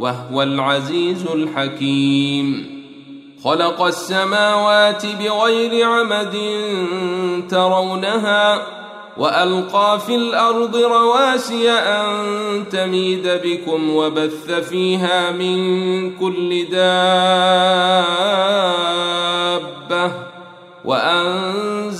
وهو العزيز الحكيم. خلق السماوات بغير عمد ترونها وألقى في الأرض رواسي أن تميد بكم وبث فيها من كل دابة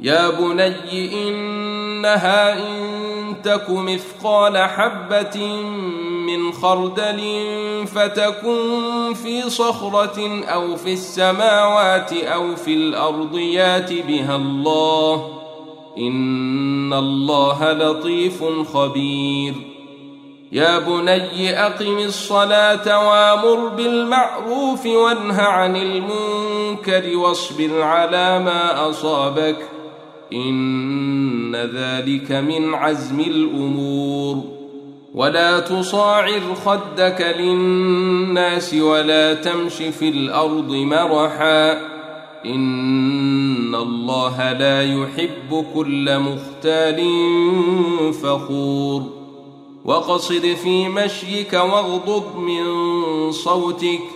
يا بني انها ان تك مثقال حبه من خردل فتكن في صخره أو في السماوات أو في الأرض يات بها الله ان الله لطيف خبير يا بني اقم الصلاه وامر بالمعروف وانه عن المنكر واصبر على ما اصابك إن ذلك من عزم الأمور. ولا تصاعر خدك للناس ولا تمش في الأرض مرحا. إن الله لا يحب كل مختال فخور. وقصد في مشيك واغضض من صوتك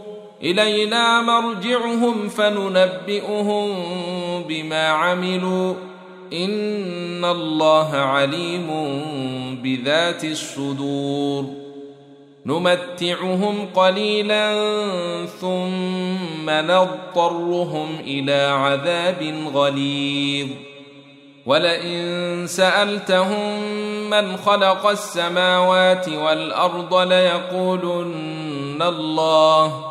إلينا مرجعهم فننبئهم بما عملوا. إن الله عليم بذات الصدور. نمتعهم قليلا ثم نضطرهم إلى عذاب غليظ. ولئن سألتهم من خلق السماوات والأرض ليقولن الله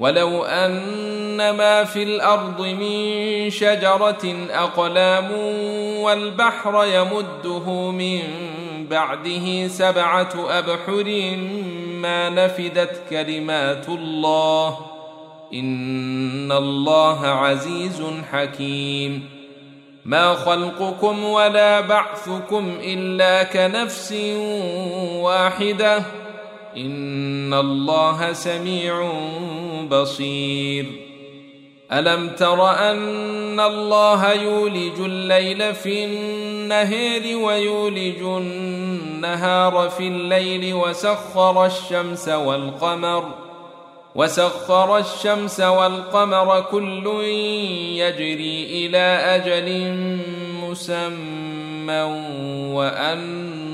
ولو أن ما في الأرض من شجرة أقلام والبحر يمده من بعده سبعة أبحر ما نفدت كلمات الله إن الله عزيز حكيم. ما خلقكم ولا بعثكم إلا كنفس واحدة إن الله سميع بصير. ألم تر أن الله يولج الليل في النهار ويولج النهار في الليل وسخر الشمس والقمر وسخر الشمس والقمر كل يجري إلى أجل مسمى وأن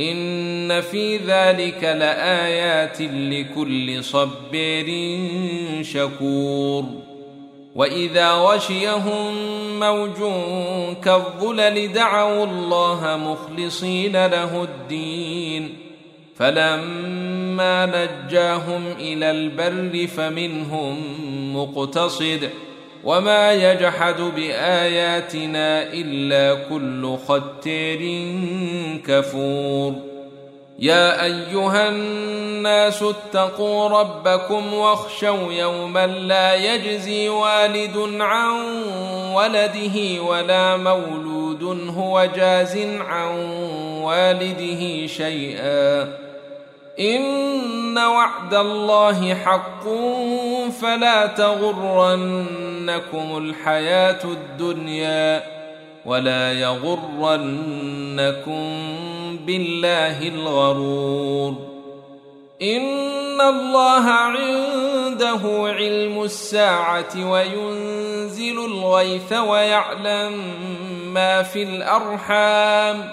إن في ذلك لآيات لكل صبير شكور. وإذا غشيهم موج كالظلل دعوا الله مخلصين له الدين. فلما نجاهم إلى البر فمنهم مقتصد. وما يجحد باياتنا الا كل ختير كفور يا ايها الناس اتقوا ربكم واخشوا يوما لا يجزي والد عن ولده ولا مولود هو جاز عن والده شيئا إن وعد الله حق فلا تغرنكم الحياة الدنيا ولا يغرنكم بالله الغرور. إن الله عنده علم الساعة وينزل الغيث ويعلم ما في الأرحام.